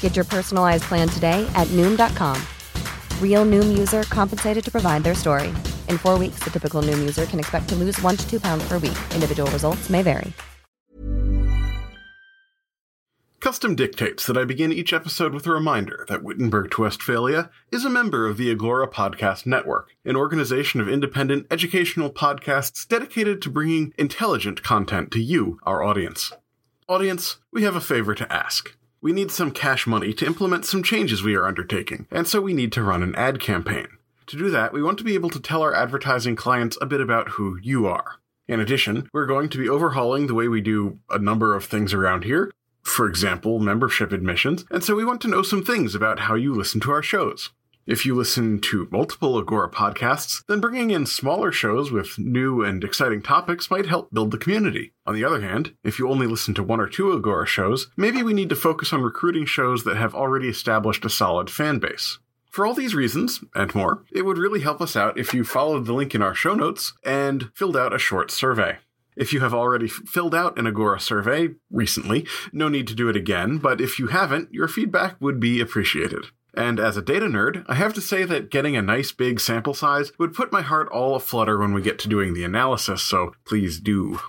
Get your personalized plan today at Noom.com. Real Noom user compensated to provide their story. In four weeks, the typical Noom user can expect to lose one to two pounds per week. Individual results may vary. Custom dictates that I begin each episode with a reminder that Wittenberg to Westphalia is a member of the Agora Podcast Network, an organization of independent educational podcasts dedicated to bringing intelligent content to you, our audience. Audience, we have a favor to ask. We need some cash money to implement some changes we are undertaking, and so we need to run an ad campaign. To do that, we want to be able to tell our advertising clients a bit about who you are. In addition, we're going to be overhauling the way we do a number of things around here, for example, membership admissions, and so we want to know some things about how you listen to our shows. If you listen to multiple Agora podcasts, then bringing in smaller shows with new and exciting topics might help build the community. On the other hand, if you only listen to one or two Agora shows, maybe we need to focus on recruiting shows that have already established a solid fan base. For all these reasons, and more, it would really help us out if you followed the link in our show notes and filled out a short survey. If you have already f- filled out an Agora survey recently, no need to do it again, but if you haven't, your feedback would be appreciated. And as a data nerd, I have to say that getting a nice big sample size would put my heart all aflutter when we get to doing the analysis, so please do.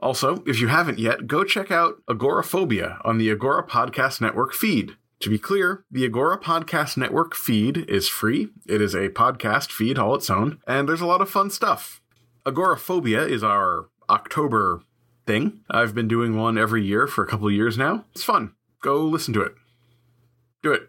Also, if you haven't yet, go check out Agoraphobia on the Agora Podcast Network feed. To be clear, the Agora Podcast Network feed is free. It is a podcast feed all its own, and there's a lot of fun stuff. Agoraphobia is our October thing. I've been doing one every year for a couple years now. It's fun. Go listen to it. Do it.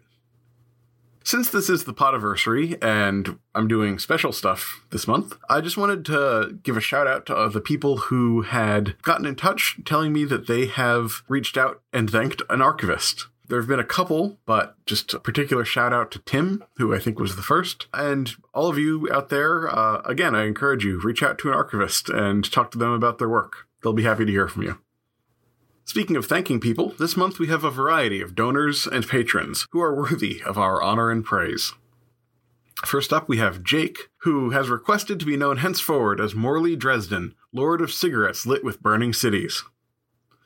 Since this is the podiversary and I'm doing special stuff this month, I just wanted to give a shout out to uh, the people who had gotten in touch telling me that they have reached out and thanked an archivist. There have been a couple, but just a particular shout out to Tim, who I think was the first. And all of you out there, uh, again, I encourage you, reach out to an archivist and talk to them about their work. They'll be happy to hear from you. Speaking of thanking people, this month we have a variety of donors and patrons who are worthy of our honor and praise. First up, we have Jake, who has requested to be known henceforward as Morley Dresden, Lord of Cigarettes Lit with Burning Cities.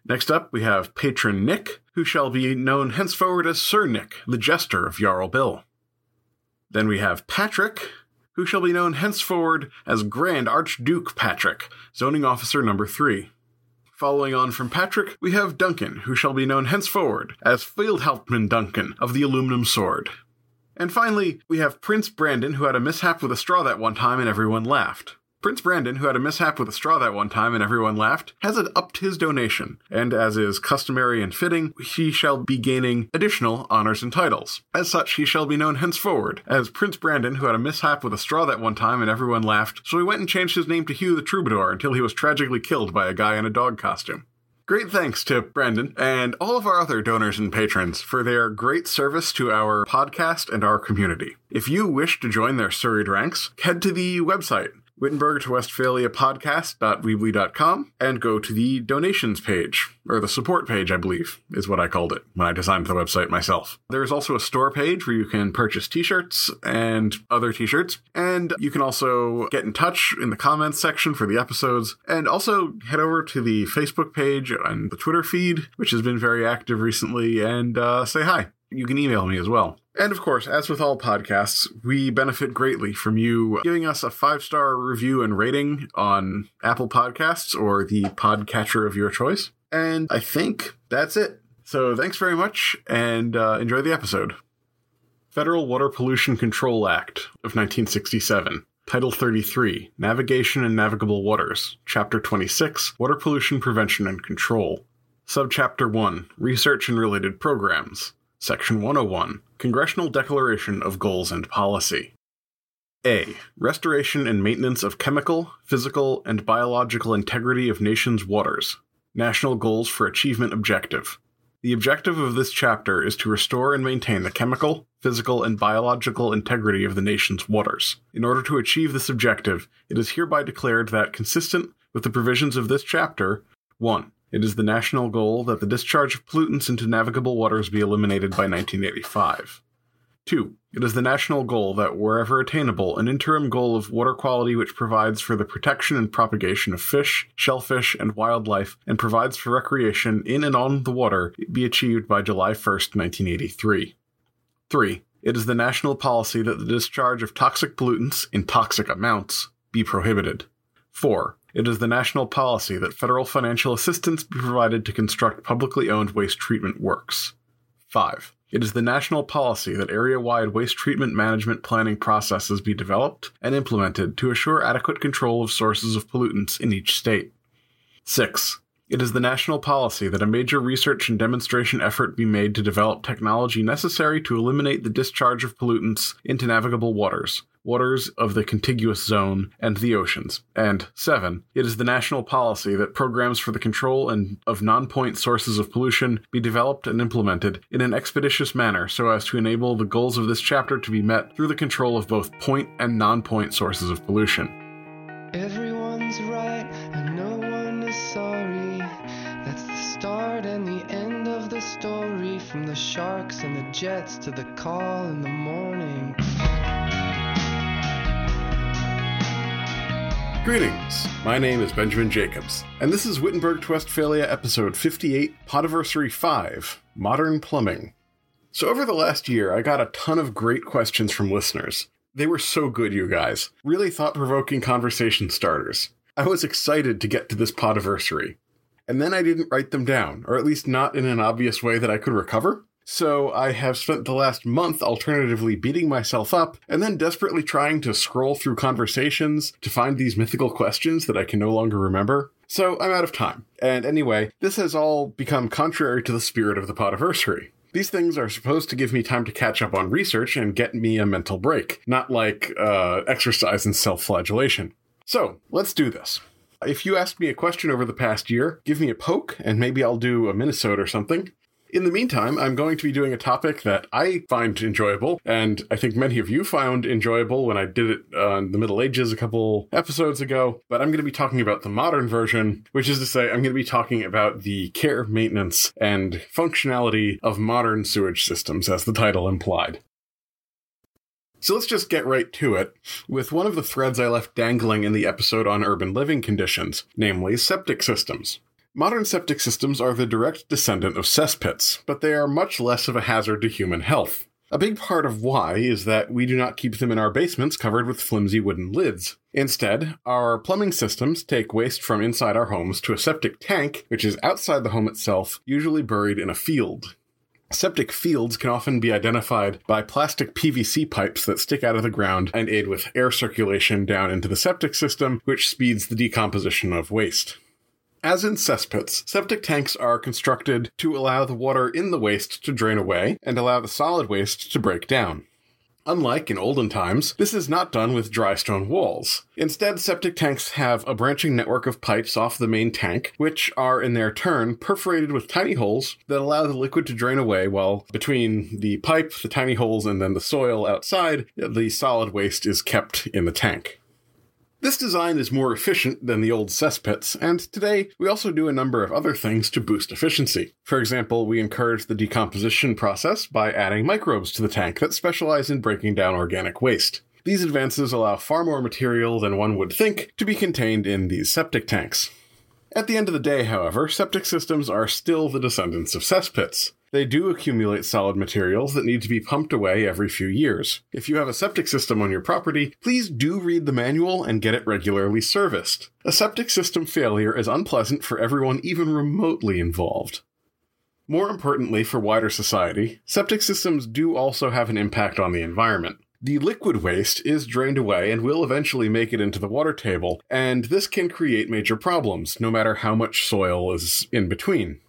Next up, we have patron Nick, who shall be known henceforward as Sir Nick, the Jester of Jarl Bill. Then we have Patrick, who shall be known henceforward as Grand Archduke Patrick, Zoning Officer Number 3. Following on from Patrick, we have Duncan, who shall be known henceforward as Field Hauptmann Duncan of the Aluminum Sword. And finally, we have Prince Brandon, who had a mishap with a straw that one time and everyone laughed. Prince Brandon, who had a mishap with a straw that one time and everyone laughed, has it upped his donation, and as is customary and fitting, he shall be gaining additional honors and titles. As such, he shall be known henceforward as Prince Brandon, who had a mishap with a straw that one time and everyone laughed, so he went and changed his name to Hugh the Troubadour until he was tragically killed by a guy in a dog costume. Great thanks to Brandon and all of our other donors and patrons for their great service to our podcast and our community. If you wish to join their serried ranks, head to the website Wittenberg to Westphalia podcast.weebly.com and go to the donations page, or the support page, I believe, is what I called it when I designed the website myself. There's also a store page where you can purchase t shirts and other t shirts, and you can also get in touch in the comments section for the episodes, and also head over to the Facebook page and the Twitter feed, which has been very active recently, and uh, say hi. You can email me as well. And of course, as with all podcasts, we benefit greatly from you giving us a five star review and rating on Apple Podcasts or the podcatcher of your choice. And I think that's it. So thanks very much and uh, enjoy the episode. Federal Water Pollution Control Act of 1967, Title 33 Navigation and Navigable Waters, Chapter 26 Water Pollution Prevention and Control. Subchapter 1 Research and Related Programs. Section 101 Congressional Declaration of Goals and Policy. A. Restoration and maintenance of chemical, physical, and biological integrity of nations' waters. National Goals for Achievement Objective. The objective of this chapter is to restore and maintain the chemical, physical, and biological integrity of the nation's waters. In order to achieve this objective, it is hereby declared that, consistent with the provisions of this chapter, 1. It is the national goal that the discharge of pollutants into navigable waters be eliminated by 1985. 2. It is the national goal that, wherever attainable, an interim goal of water quality which provides for the protection and propagation of fish, shellfish, and wildlife, and provides for recreation in and on the water, be achieved by July 1, 1983. 3. It is the national policy that the discharge of toxic pollutants in toxic amounts be prohibited. 4. It is the national policy that federal financial assistance be provided to construct publicly owned waste treatment works. 5. It is the national policy that area wide waste treatment management planning processes be developed and implemented to assure adequate control of sources of pollutants in each state. 6. It is the national policy that a major research and demonstration effort be made to develop technology necessary to eliminate the discharge of pollutants into navigable waters, waters of the contiguous zone, and the oceans. And 7. It is the national policy that programs for the control and of non-point sources of pollution be developed and implemented in an expeditious manner so as to enable the goals of this chapter to be met through the control of both point and non-point sources of pollution. From the sharks and the jets to the call in the morning. Greetings. My name is Benjamin Jacobs, and this is Wittenberg to Westphalia episode 58, Podiversary 5, Modern Plumbing. So over the last year, I got a ton of great questions from listeners. They were so good, you guys. Really thought-provoking conversation starters. I was excited to get to this podiversary. And then I didn't write them down, or at least not in an obvious way that I could recover. So I have spent the last month alternatively beating myself up and then desperately trying to scroll through conversations to find these mythical questions that I can no longer remember. So I'm out of time. And anyway, this has all become contrary to the spirit of the podiversary. These things are supposed to give me time to catch up on research and get me a mental break, not like uh, exercise and self flagellation. So let's do this. If you asked me a question over the past year, give me a poke and maybe I'll do a minisode or something. In the meantime, I'm going to be doing a topic that I find enjoyable, and I think many of you found enjoyable when I did it uh, in the Middle Ages a couple episodes ago. But I'm going to be talking about the modern version, which is to say, I'm going to be talking about the care, maintenance, and functionality of modern sewage systems, as the title implied. So let's just get right to it with one of the threads I left dangling in the episode on urban living conditions, namely septic systems. Modern septic systems are the direct descendant of cesspits, but they are much less of a hazard to human health. A big part of why is that we do not keep them in our basements covered with flimsy wooden lids. Instead, our plumbing systems take waste from inside our homes to a septic tank, which is outside the home itself, usually buried in a field. Septic fields can often be identified by plastic PVC pipes that stick out of the ground and aid with air circulation down into the septic system, which speeds the decomposition of waste. As in cesspits, septic tanks are constructed to allow the water in the waste to drain away and allow the solid waste to break down. Unlike in olden times, this is not done with dry stone walls. Instead, septic tanks have a branching network of pipes off the main tank, which are in their turn perforated with tiny holes that allow the liquid to drain away while between the pipe, the tiny holes, and then the soil outside, the solid waste is kept in the tank. This design is more efficient than the old cesspits, and today we also do a number of other things to boost efficiency. For example, we encourage the decomposition process by adding microbes to the tank that specialize in breaking down organic waste. These advances allow far more material than one would think to be contained in these septic tanks. At the end of the day, however, septic systems are still the descendants of cesspits. They do accumulate solid materials that need to be pumped away every few years. If you have a septic system on your property, please do read the manual and get it regularly serviced. A septic system failure is unpleasant for everyone even remotely involved. More importantly for wider society, septic systems do also have an impact on the environment. The liquid waste is drained away and will eventually make it into the water table, and this can create major problems, no matter how much soil is in between.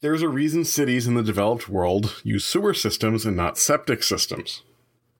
There's a reason cities in the developed world use sewer systems and not septic systems.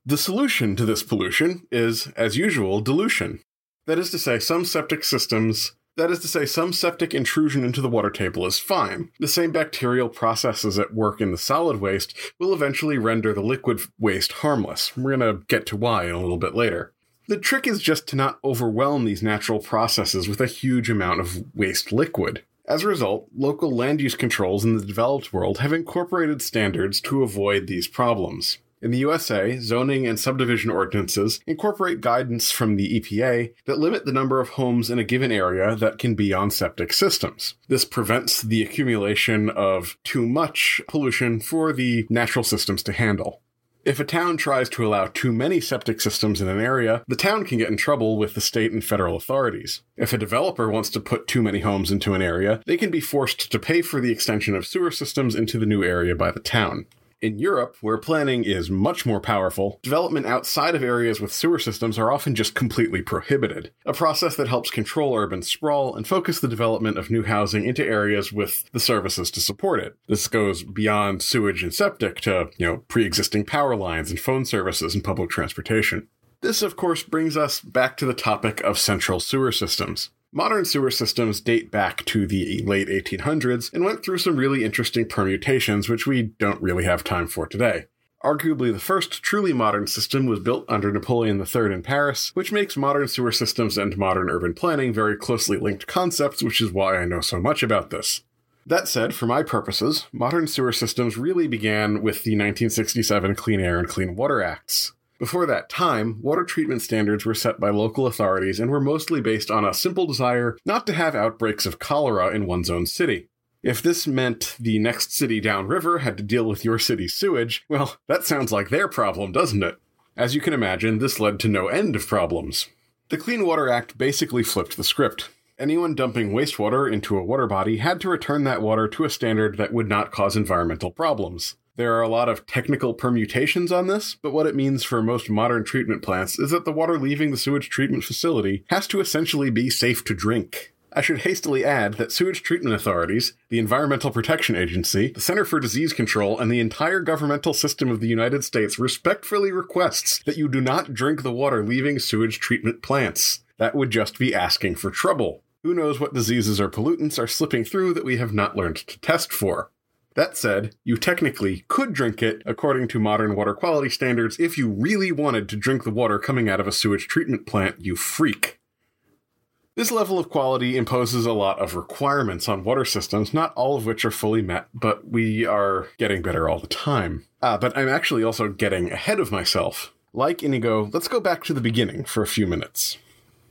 The solution to this pollution is, as usual, dilution. That is to say, some septic systems that is to say, some septic intrusion into the water table is fine. The same bacterial processes at work in the solid waste will eventually render the liquid waste harmless. We're going to get to why in a little bit later. The trick is just to not overwhelm these natural processes with a huge amount of waste liquid. As a result, local land use controls in the developed world have incorporated standards to avoid these problems. In the USA, zoning and subdivision ordinances incorporate guidance from the EPA that limit the number of homes in a given area that can be on septic systems. This prevents the accumulation of too much pollution for the natural systems to handle. If a town tries to allow too many septic systems in an area, the town can get in trouble with the state and federal authorities. If a developer wants to put too many homes into an area, they can be forced to pay for the extension of sewer systems into the new area by the town. In Europe, where planning is much more powerful, development outside of areas with sewer systems are often just completely prohibited, a process that helps control urban sprawl and focus the development of new housing into areas with the services to support it. This goes beyond sewage and septic to, you know, pre-existing power lines and phone services and public transportation. This, of course, brings us back to the topic of central sewer systems. Modern sewer systems date back to the late 1800s and went through some really interesting permutations, which we don't really have time for today. Arguably, the first truly modern system was built under Napoleon III in Paris, which makes modern sewer systems and modern urban planning very closely linked concepts, which is why I know so much about this. That said, for my purposes, modern sewer systems really began with the 1967 Clean Air and Clean Water Acts. Before that time, water treatment standards were set by local authorities and were mostly based on a simple desire not to have outbreaks of cholera in one's own city. If this meant the next city downriver had to deal with your city's sewage, well, that sounds like their problem, doesn't it? As you can imagine, this led to no end of problems. The Clean Water Act basically flipped the script. Anyone dumping wastewater into a water body had to return that water to a standard that would not cause environmental problems. There are a lot of technical permutations on this, but what it means for most modern treatment plants is that the water leaving the sewage treatment facility has to essentially be safe to drink. I should hastily add that sewage treatment authorities, the Environmental Protection Agency, the Center for Disease Control, and the entire governmental system of the United States respectfully requests that you do not drink the water leaving sewage treatment plants. That would just be asking for trouble. Who knows what diseases or pollutants are slipping through that we have not learned to test for? That said, you technically could drink it according to modern water quality standards if you really wanted to drink the water coming out of a sewage treatment plant, you freak. This level of quality imposes a lot of requirements on water systems, not all of which are fully met, but we are getting better all the time. Ah, but I'm actually also getting ahead of myself. Like Inigo, let's go back to the beginning for a few minutes.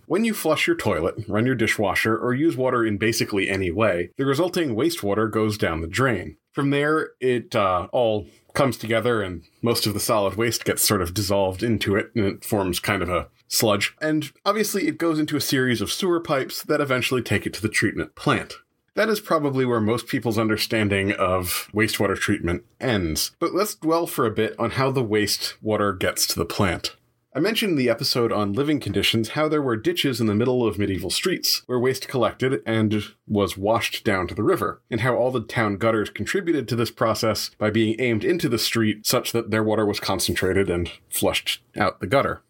When you flush your toilet, run your dishwasher, or use water in basically any way, the resulting wastewater goes down the drain. From there, it uh, all comes together and most of the solid waste gets sort of dissolved into it and it forms kind of a sludge. And obviously, it goes into a series of sewer pipes that eventually take it to the treatment plant. That is probably where most people's understanding of wastewater treatment ends. But let's dwell for a bit on how the wastewater gets to the plant. I mentioned in the episode on living conditions how there were ditches in the middle of medieval streets where waste collected and was washed down to the river, and how all the town gutters contributed to this process by being aimed into the street such that their water was concentrated and flushed out the gutter.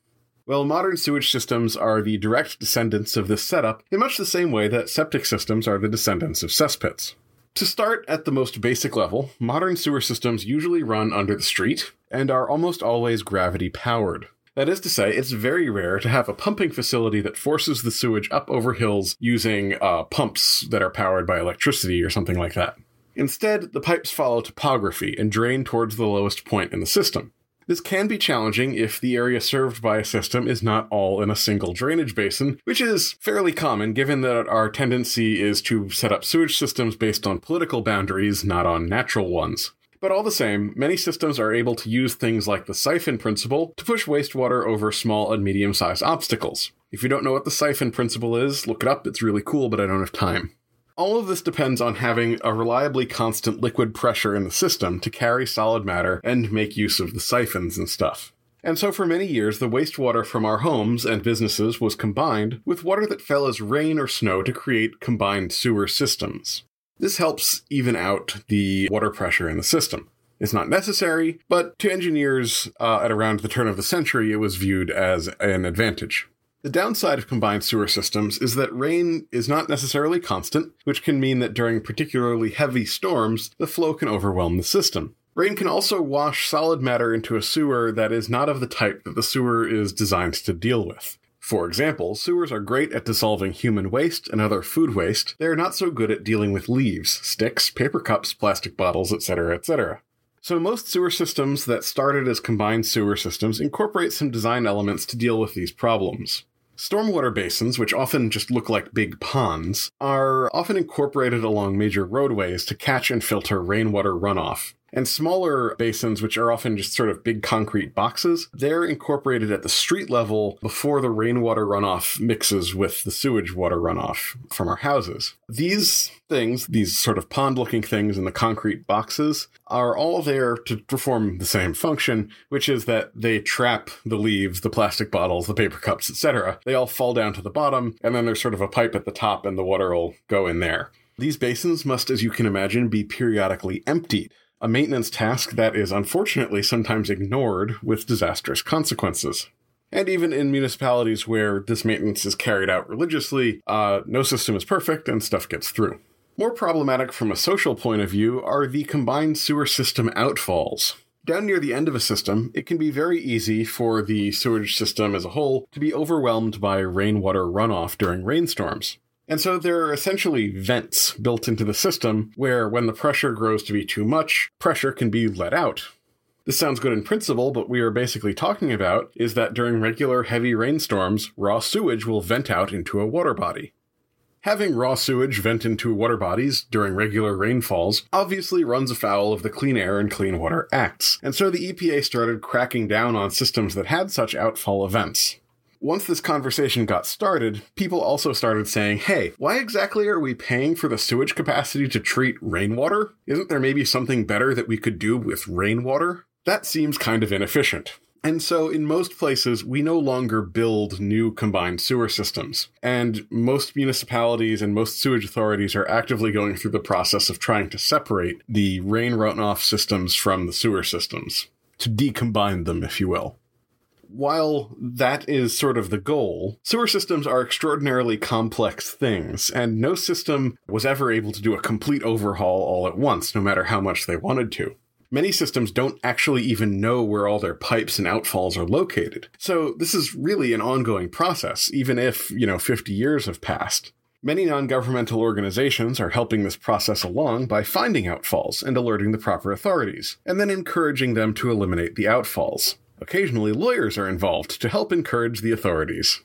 Well, modern sewage systems are the direct descendants of this setup in much the same way that septic systems are the descendants of cesspits. To start at the most basic level, modern sewer systems usually run under the street and are almost always gravity powered. That is to say, it's very rare to have a pumping facility that forces the sewage up over hills using uh, pumps that are powered by electricity or something like that. Instead, the pipes follow topography and drain towards the lowest point in the system. This can be challenging if the area served by a system is not all in a single drainage basin, which is fairly common given that our tendency is to set up sewage systems based on political boundaries, not on natural ones. But all the same, many systems are able to use things like the siphon principle to push wastewater over small and medium sized obstacles. If you don't know what the siphon principle is, look it up. It's really cool, but I don't have time. All of this depends on having a reliably constant liquid pressure in the system to carry solid matter and make use of the siphons and stuff. And so for many years, the wastewater from our homes and businesses was combined with water that fell as rain or snow to create combined sewer systems. This helps even out the water pressure in the system. It's not necessary, but to engineers uh, at around the turn of the century, it was viewed as an advantage. The downside of combined sewer systems is that rain is not necessarily constant, which can mean that during particularly heavy storms, the flow can overwhelm the system. Rain can also wash solid matter into a sewer that is not of the type that the sewer is designed to deal with. For example, sewers are great at dissolving human waste and other food waste. They are not so good at dealing with leaves, sticks, paper cups, plastic bottles, etc., etc. So most sewer systems that started as combined sewer systems incorporate some design elements to deal with these problems. Stormwater basins, which often just look like big ponds, are often incorporated along major roadways to catch and filter rainwater runoff. And smaller basins, which are often just sort of big concrete boxes, they're incorporated at the street level before the rainwater runoff mixes with the sewage water runoff from our houses. These things, these sort of pond looking things in the concrete boxes, are all there to perform the same function, which is that they trap the leaves, the plastic bottles, the paper cups, etc. They all fall down to the bottom, and then there's sort of a pipe at the top, and the water will go in there. These basins must, as you can imagine, be periodically emptied a maintenance task that is unfortunately sometimes ignored with disastrous consequences. And even in municipalities where this maintenance is carried out religiously, uh, no system is perfect and stuff gets through. More problematic from a social point of view are the combined sewer system outfalls. Down near the end of a system, it can be very easy for the sewage system as a whole to be overwhelmed by rainwater runoff during rainstorms. And so there are essentially vents built into the system where, when the pressure grows to be too much, pressure can be let out. This sounds good in principle, but we are basically talking about is that during regular heavy rainstorms, raw sewage will vent out into a water body. Having raw sewage vent into water bodies during regular rainfalls obviously runs afoul of the Clean Air and Clean Water Acts, and so the EPA started cracking down on systems that had such outfall events. Once this conversation got started, people also started saying, hey, why exactly are we paying for the sewage capacity to treat rainwater? Isn't there maybe something better that we could do with rainwater? That seems kind of inefficient. And so, in most places, we no longer build new combined sewer systems. And most municipalities and most sewage authorities are actively going through the process of trying to separate the rain runoff systems from the sewer systems, to decombine them, if you will while that is sort of the goal, sewer systems are extraordinarily complex things, and no system was ever able to do a complete overhaul all at once, no matter how much they wanted to. Many systems don't actually even know where all their pipes and outfalls are located. So this is really an ongoing process, even if, you know, 50 years have passed. Many non-governmental organizations are helping this process along by finding outfalls and alerting the proper authorities, and then encouraging them to eliminate the outfalls. Occasionally, lawyers are involved to help encourage the authorities.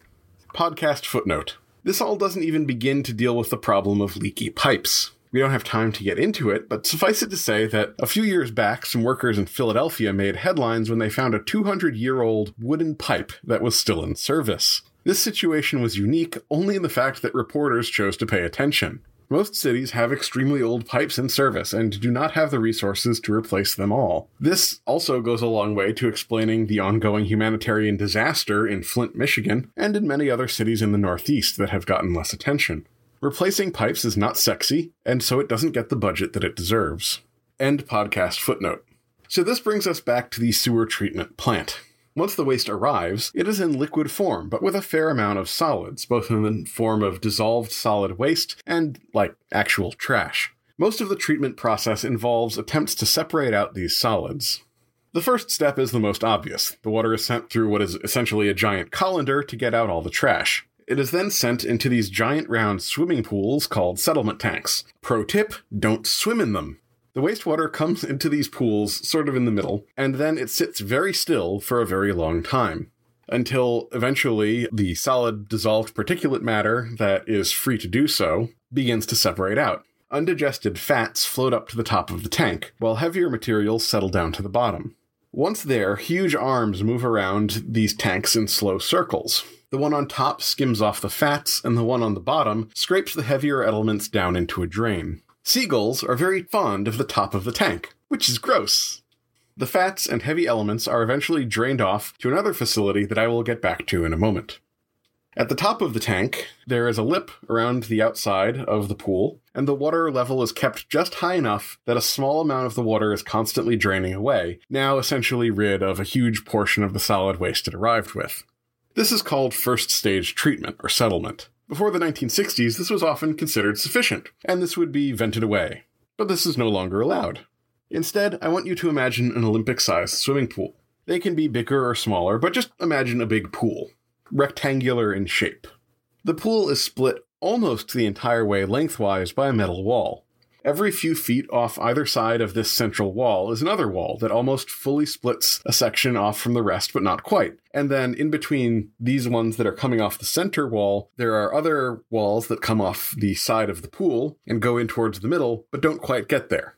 Podcast footnote. This all doesn't even begin to deal with the problem of leaky pipes. We don't have time to get into it, but suffice it to say that a few years back, some workers in Philadelphia made headlines when they found a 200 year old wooden pipe that was still in service. This situation was unique only in the fact that reporters chose to pay attention. Most cities have extremely old pipes in service and do not have the resources to replace them all. This also goes a long way to explaining the ongoing humanitarian disaster in Flint, Michigan, and in many other cities in the Northeast that have gotten less attention. Replacing pipes is not sexy, and so it doesn't get the budget that it deserves. End podcast footnote. So this brings us back to the sewer treatment plant. Once the waste arrives, it is in liquid form, but with a fair amount of solids, both in the form of dissolved solid waste and, like, actual trash. Most of the treatment process involves attempts to separate out these solids. The first step is the most obvious. The water is sent through what is essentially a giant colander to get out all the trash. It is then sent into these giant round swimming pools called settlement tanks. Pro tip don't swim in them. The wastewater comes into these pools sort of in the middle, and then it sits very still for a very long time. Until eventually the solid dissolved particulate matter that is free to do so begins to separate out. Undigested fats float up to the top of the tank, while heavier materials settle down to the bottom. Once there, huge arms move around these tanks in slow circles. The one on top skims off the fats, and the one on the bottom scrapes the heavier elements down into a drain. Seagulls are very fond of the top of the tank, which is gross. The fats and heavy elements are eventually drained off to another facility that I will get back to in a moment. At the top of the tank, there is a lip around the outside of the pool, and the water level is kept just high enough that a small amount of the water is constantly draining away, now essentially rid of a huge portion of the solid waste it arrived with. This is called first stage treatment or settlement. Before the 1960s, this was often considered sufficient, and this would be vented away. But this is no longer allowed. Instead, I want you to imagine an Olympic sized swimming pool. They can be bigger or smaller, but just imagine a big pool rectangular in shape. The pool is split almost the entire way lengthwise by a metal wall. Every few feet off either side of this central wall is another wall that almost fully splits a section off from the rest, but not quite. And then in between these ones that are coming off the center wall, there are other walls that come off the side of the pool and go in towards the middle, but don't quite get there.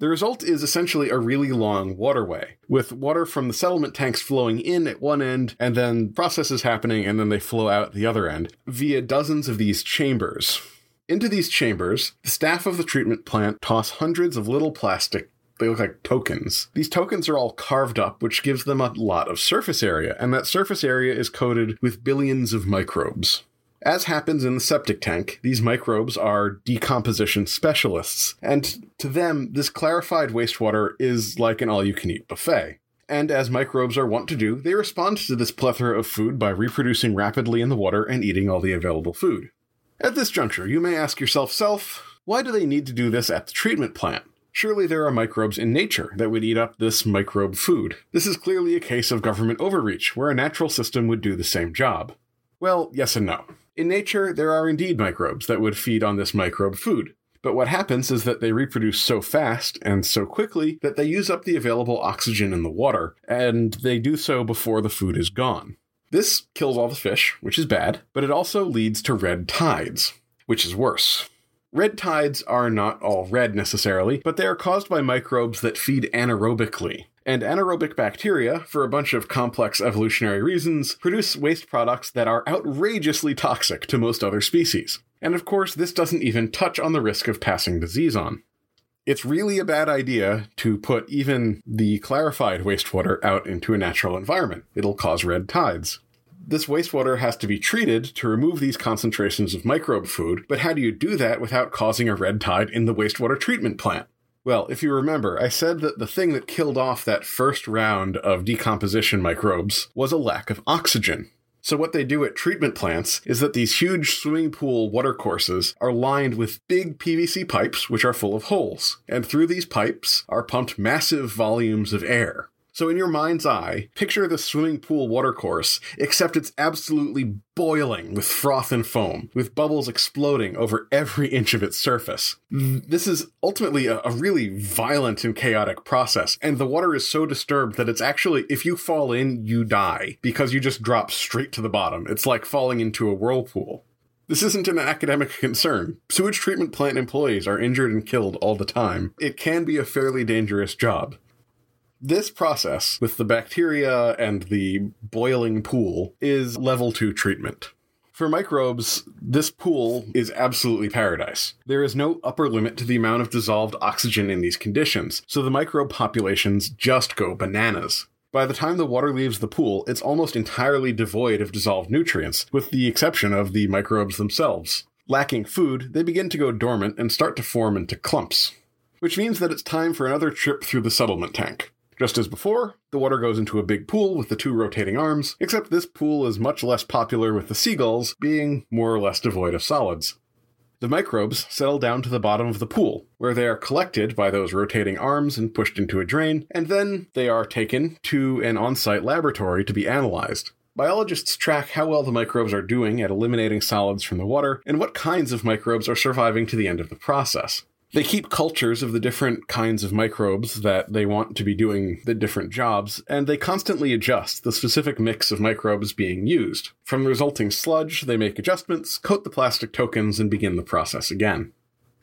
The result is essentially a really long waterway, with water from the settlement tanks flowing in at one end, and then processes happening, and then they flow out the other end, via dozens of these chambers. Into these chambers, the staff of the treatment plant toss hundreds of little plastic they look like tokens. These tokens are all carved up, which gives them a lot of surface area, and that surface area is coated with billions of microbes. As happens in the septic tank, these microbes are decomposition specialists, and to them, this clarified wastewater is like an all you can eat buffet. And as microbes are wont to do, they respond to this plethora of food by reproducing rapidly in the water and eating all the available food. At this juncture, you may ask yourself, self, why do they need to do this at the treatment plant? Surely there are microbes in nature that would eat up this microbe food. This is clearly a case of government overreach, where a natural system would do the same job. Well, yes and no. In nature, there are indeed microbes that would feed on this microbe food. But what happens is that they reproduce so fast and so quickly that they use up the available oxygen in the water, and they do so before the food is gone. This kills all the fish, which is bad, but it also leads to red tides, which is worse. Red tides are not all red necessarily, but they are caused by microbes that feed anaerobically, and anaerobic bacteria, for a bunch of complex evolutionary reasons, produce waste products that are outrageously toxic to most other species. And of course, this doesn't even touch on the risk of passing disease on. It's really a bad idea to put even the clarified wastewater out into a natural environment. It'll cause red tides. This wastewater has to be treated to remove these concentrations of microbe food, but how do you do that without causing a red tide in the wastewater treatment plant? Well, if you remember, I said that the thing that killed off that first round of decomposition microbes was a lack of oxygen. So, what they do at treatment plants is that these huge swimming pool water courses are lined with big PVC pipes, which are full of holes. And through these pipes are pumped massive volumes of air. So, in your mind's eye, picture the swimming pool watercourse, except it's absolutely boiling with froth and foam, with bubbles exploding over every inch of its surface. This is ultimately a, a, really violent and chaotic process, and the water is so disturbed that it's actually, if you fall in, you die, because you just drop straight to the bottom. It's like falling into a whirlpool. This isn't an academic concern. Sewage treatment plant employees are injured and killed all the time. It can be a fairly dangerous job. This process with the bacteria and the boiling pool is level 2 treatment. For microbes, this pool is absolutely paradise. There is no upper limit to the amount of dissolved oxygen in these conditions, so the microbe populations just go bananas. By the time the water leaves the pool, it's almost entirely devoid of dissolved nutrients, with the exception of the microbes themselves. Lacking food, they begin to go dormant and start to form into clumps. Which means that it's time for another trip through the settlement tank. Just as before, the water goes into a big pool with the two rotating arms, except this pool is much less popular with the seagulls, being more or less devoid of solids. The microbes settle down to the bottom of the pool, where they are collected by those rotating arms and pushed into a drain, and then they are taken to an on site laboratory to be analyzed. Biologists track how well the microbes are doing at eliminating solids from the water and what kinds of microbes are surviving to the end of the process they keep cultures of the different kinds of microbes that they want to be doing the different jobs, and they constantly adjust the specific mix of microbes being used. From the resulting sludge, they make adjustments, coat the plastic tokens, and begin the process again.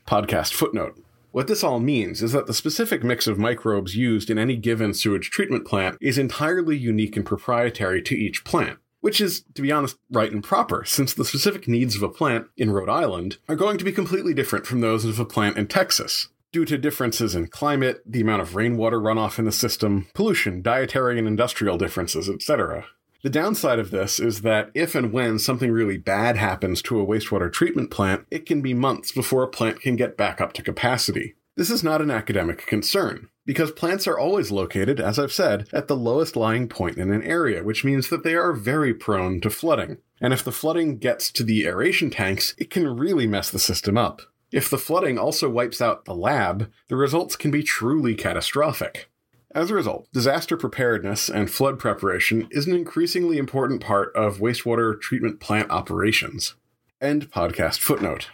Podcast footnote. What this all means is that the specific mix of microbes used in any given sewage treatment plant is entirely unique and proprietary to each plant which is, to be honest, right and proper, since the specific needs of a plant in Rhode Island are going to be completely different from those of a plant in Texas. due to differences in climate, the amount of rainwater runoff in the system, pollution, dietary and industrial differences, etc. The downside of this is that if and when something really bad happens to a wastewater treatment plant, it can be months before a plant can get back up to capacity. This is not an academic concern, because plants are always located, as I've said, at the lowest lying point in an area, which means that they are very prone to flooding. And if the flooding gets to the aeration tanks, it can really mess the system up. If the flooding also wipes out the lab, the results can be truly catastrophic. As a result, disaster preparedness and flood preparation is an increasingly important part of wastewater treatment plant operations. End podcast footnote.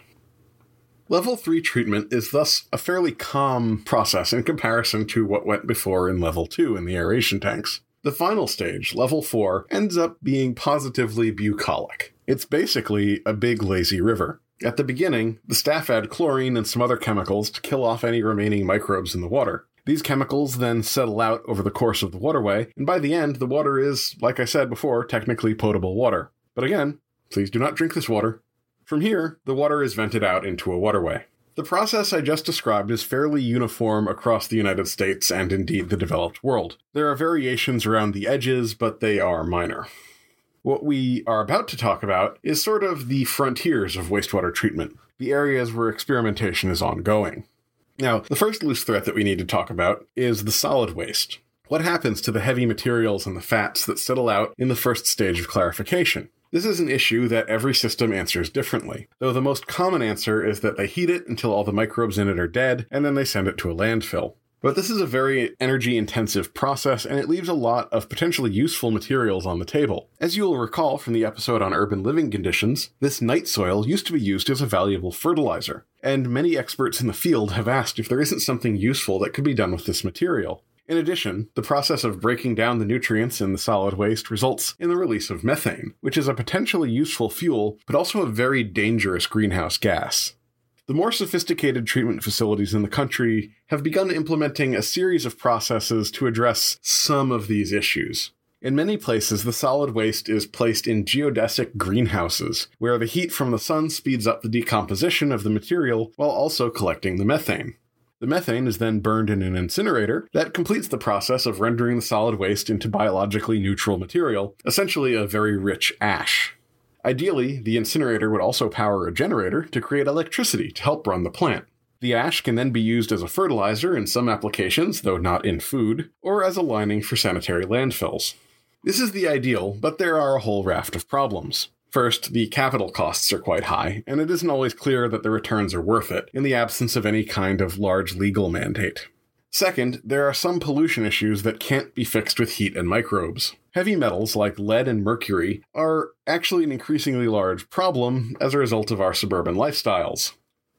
Level 3 treatment is thus a fairly calm process in comparison to what went before in Level 2 in the aeration tanks. The final stage, Level 4, ends up being positively bucolic. It's basically a big lazy river. At the beginning, the staff add chlorine and some other chemicals to kill off any remaining microbes in the water. These chemicals then settle out over the course of the waterway, and by the end, the water is, like I said before, technically potable water. But again, please do not drink this water. From here, the water is vented out into a waterway. The process I just described is fairly uniform across the United States and indeed the developed world. There are variations around the edges, but they are minor. What we are about to talk about is sort of the frontiers of wastewater treatment, the areas where experimentation is ongoing. Now, the first loose threat that we need to talk about is the solid waste. What happens to the heavy materials and the fats that settle out in the first stage of clarification? This is an issue that every system answers differently, though the most common answer is that they heat it until all the microbes in it are dead, and then they send it to a landfill. But this is a very energy intensive process, and it leaves a lot of potentially useful materials on the table. As you will recall from the episode on urban living conditions, this night soil used to be used as a valuable fertilizer, and many experts in the field have asked if there isn't something useful that could be done with this material. In addition, the process of breaking down the nutrients in the solid waste results in the release of methane, which is a potentially useful fuel, but also a very dangerous greenhouse gas. The more sophisticated treatment facilities in the country have begun implementing a series of processes to address some of these issues. In many places, the solid waste is placed in geodesic greenhouses, where the heat from the sun speeds up the decomposition of the material while also collecting the methane. The methane is then burned in an incinerator that completes the process of rendering the solid waste into biologically neutral material, essentially a very rich ash. Ideally, the incinerator would also power a generator to create electricity to help run the plant. The ash can then be used as a fertilizer in some applications, though not in food, or as a lining for sanitary landfills. This is the ideal, but there are a whole raft of problems. First, the capital costs are quite high, and it isn't always clear that the returns are worth it in the absence of any kind of large legal mandate. Second, there are some pollution issues that can't be fixed with heat and microbes. Heavy metals like lead and mercury are actually an increasingly large problem as a result of our suburban lifestyles.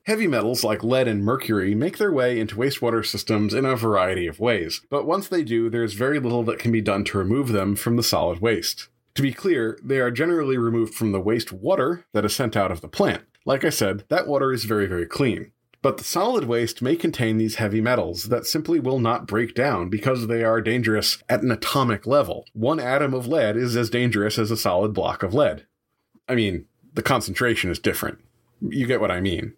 Heavy metals like lead and mercury make their way into wastewater systems in a variety of ways, but once they do, there's very little that can be done to remove them from the solid waste. To be clear, they are generally removed from the waste water that is sent out of the plant. Like I said, that water is very, very clean. But the solid waste may contain these heavy metals that simply will not break down because they are dangerous at an atomic level. One atom of lead is as dangerous as a solid block of lead. I mean, the concentration is different. You get what I mean.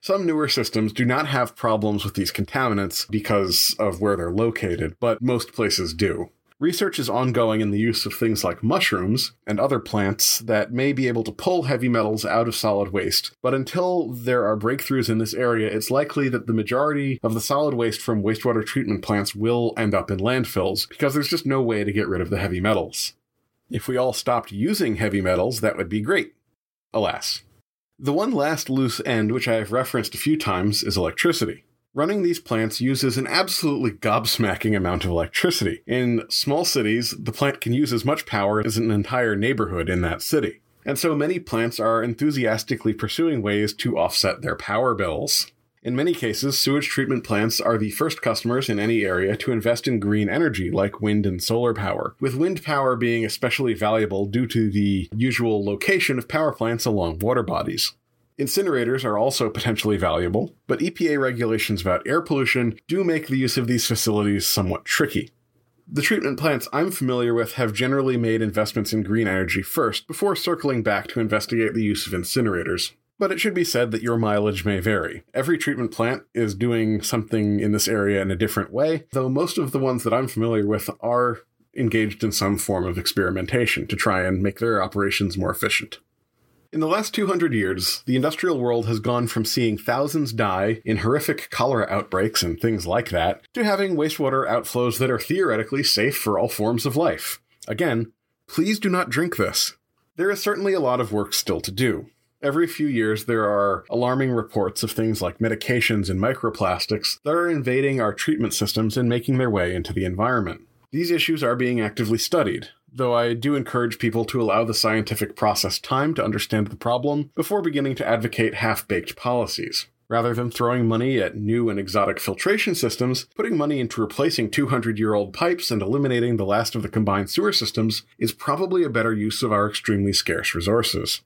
Some newer systems do not have problems with these contaminants because of where they're located, but most places do. Research is ongoing in the use of things like mushrooms and other plants that may be able to pull heavy metals out of solid waste. But until there are breakthroughs in this area, it's likely that the majority of the solid waste from wastewater treatment plants will end up in landfills because there's just no way to get rid of the heavy metals. If we all stopped using heavy metals, that would be great. Alas. The one last loose end, which I have referenced a few times, is electricity. Running these plants uses an absolutely gobsmacking amount of electricity. In small cities, the plant can use as much power as an entire neighborhood in that city. And so many plants are enthusiastically pursuing ways to offset their power bills. In many cases, sewage treatment plants are the first customers in any area to invest in green energy like wind and solar power, with wind power being especially valuable due to the usual location of power plants along water bodies. Incinerators are also potentially valuable, but EPA regulations about air pollution do make the use of these facilities somewhat tricky. The treatment plants I'm familiar with have generally made investments in green energy first before circling back to investigate the use of incinerators. But it should be said that your mileage may vary. Every treatment plant is doing something in this area in a different way, though most of the ones that I'm familiar with are engaged in some form of experimentation to try and make their operations more efficient. In the last 200 years, the industrial world has gone from seeing thousands die in horrific cholera outbreaks and things like that to having wastewater outflows that are theoretically safe for all forms of life. Again, please do not drink this. There is certainly a lot of work still to do. Every few years, there are alarming reports of things like medications and microplastics that are invading our treatment systems and making their way into the environment. These issues are being actively studied, though I do encourage people to allow the scientific process time to understand the problem before beginning to advocate half baked policies. Rather than throwing money at new and exotic filtration systems, putting money into replacing 200 year old pipes and eliminating the last of the combined sewer systems is probably a better use of our extremely scarce resources.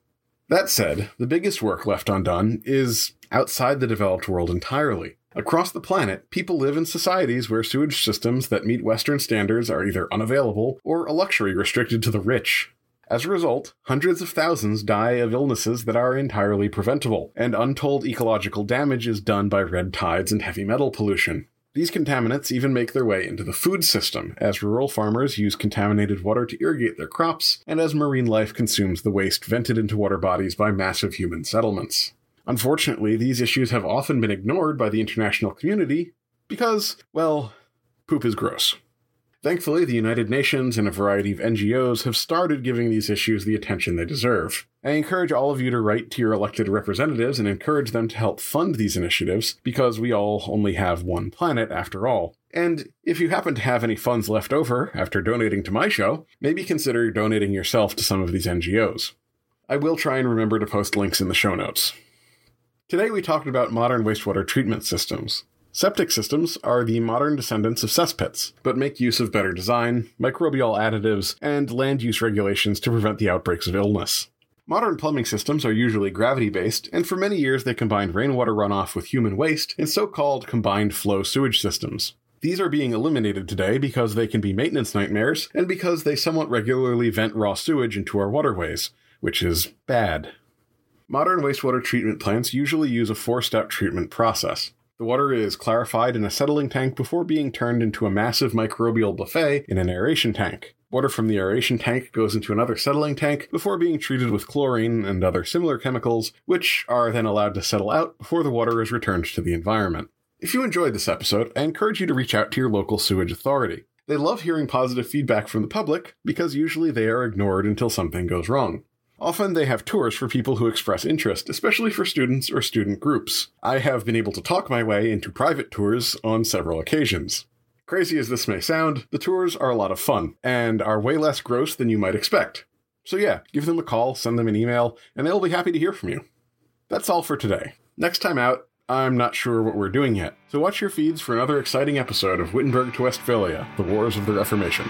That said, the biggest work left undone is outside the developed world entirely. Across the planet, people live in societies where sewage systems that meet Western standards are either unavailable or a luxury restricted to the rich. As a result, hundreds of thousands die of illnesses that are entirely preventable, and untold ecological damage is done by red tides and heavy metal pollution. These contaminants even make their way into the food system, as rural farmers use contaminated water to irrigate their crops, and as marine life consumes the waste vented into water bodies by massive human settlements. Unfortunately, these issues have often been ignored by the international community because, well, poop is gross. Thankfully, the United Nations and a variety of NGOs have started giving these issues the attention they deserve. I encourage all of you to write to your elected representatives and encourage them to help fund these initiatives because we all only have one planet after all. And if you happen to have any funds left over after donating to my show, maybe consider donating yourself to some of these NGOs. I will try and remember to post links in the show notes. Today we talked about modern wastewater treatment systems. Septic systems are the modern descendants of cesspits, but make use of better design, microbial additives, and land use regulations to prevent the outbreaks of illness. Modern plumbing systems are usually gravity based, and for many years they combined rainwater runoff with human waste in so called combined flow sewage systems. These are being eliminated today because they can be maintenance nightmares and because they somewhat regularly vent raw sewage into our waterways, which is bad. Modern wastewater treatment plants usually use a four step treatment process. The water is clarified in a settling tank before being turned into a massive microbial buffet in an aeration tank. Water from the aeration tank goes into another settling tank before being treated with chlorine and other similar chemicals, which are then allowed to settle out before the water is returned to the environment. If you enjoyed this episode, I encourage you to reach out to your local sewage authority. They love hearing positive feedback from the public because usually they are ignored until something goes wrong. Often they have tours for people who express interest, especially for students or student groups. I have been able to talk my way into private tours on several occasions. Crazy as this may sound, the tours are a lot of fun and are way less gross than you might expect. So, yeah, give them a call, send them an email, and they'll be happy to hear from you. That's all for today. Next time out, I'm not sure what we're doing yet, so watch your feeds for another exciting episode of Wittenberg to Westphalia The Wars of the Reformation.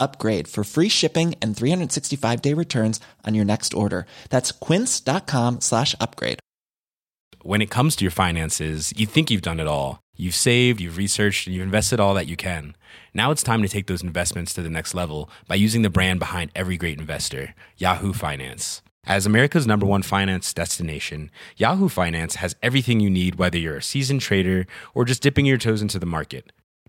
upgrade for free shipping and 365 day returns on your next order. That's quince.com slash upgrade. When it comes to your finances, you think you've done it all. You've saved, you've researched, and you've invested all that you can. Now it's time to take those investments to the next level by using the brand behind every great investor, Yahoo Finance. As America's number one finance destination, Yahoo Finance has everything you need, whether you're a seasoned trader or just dipping your toes into the market.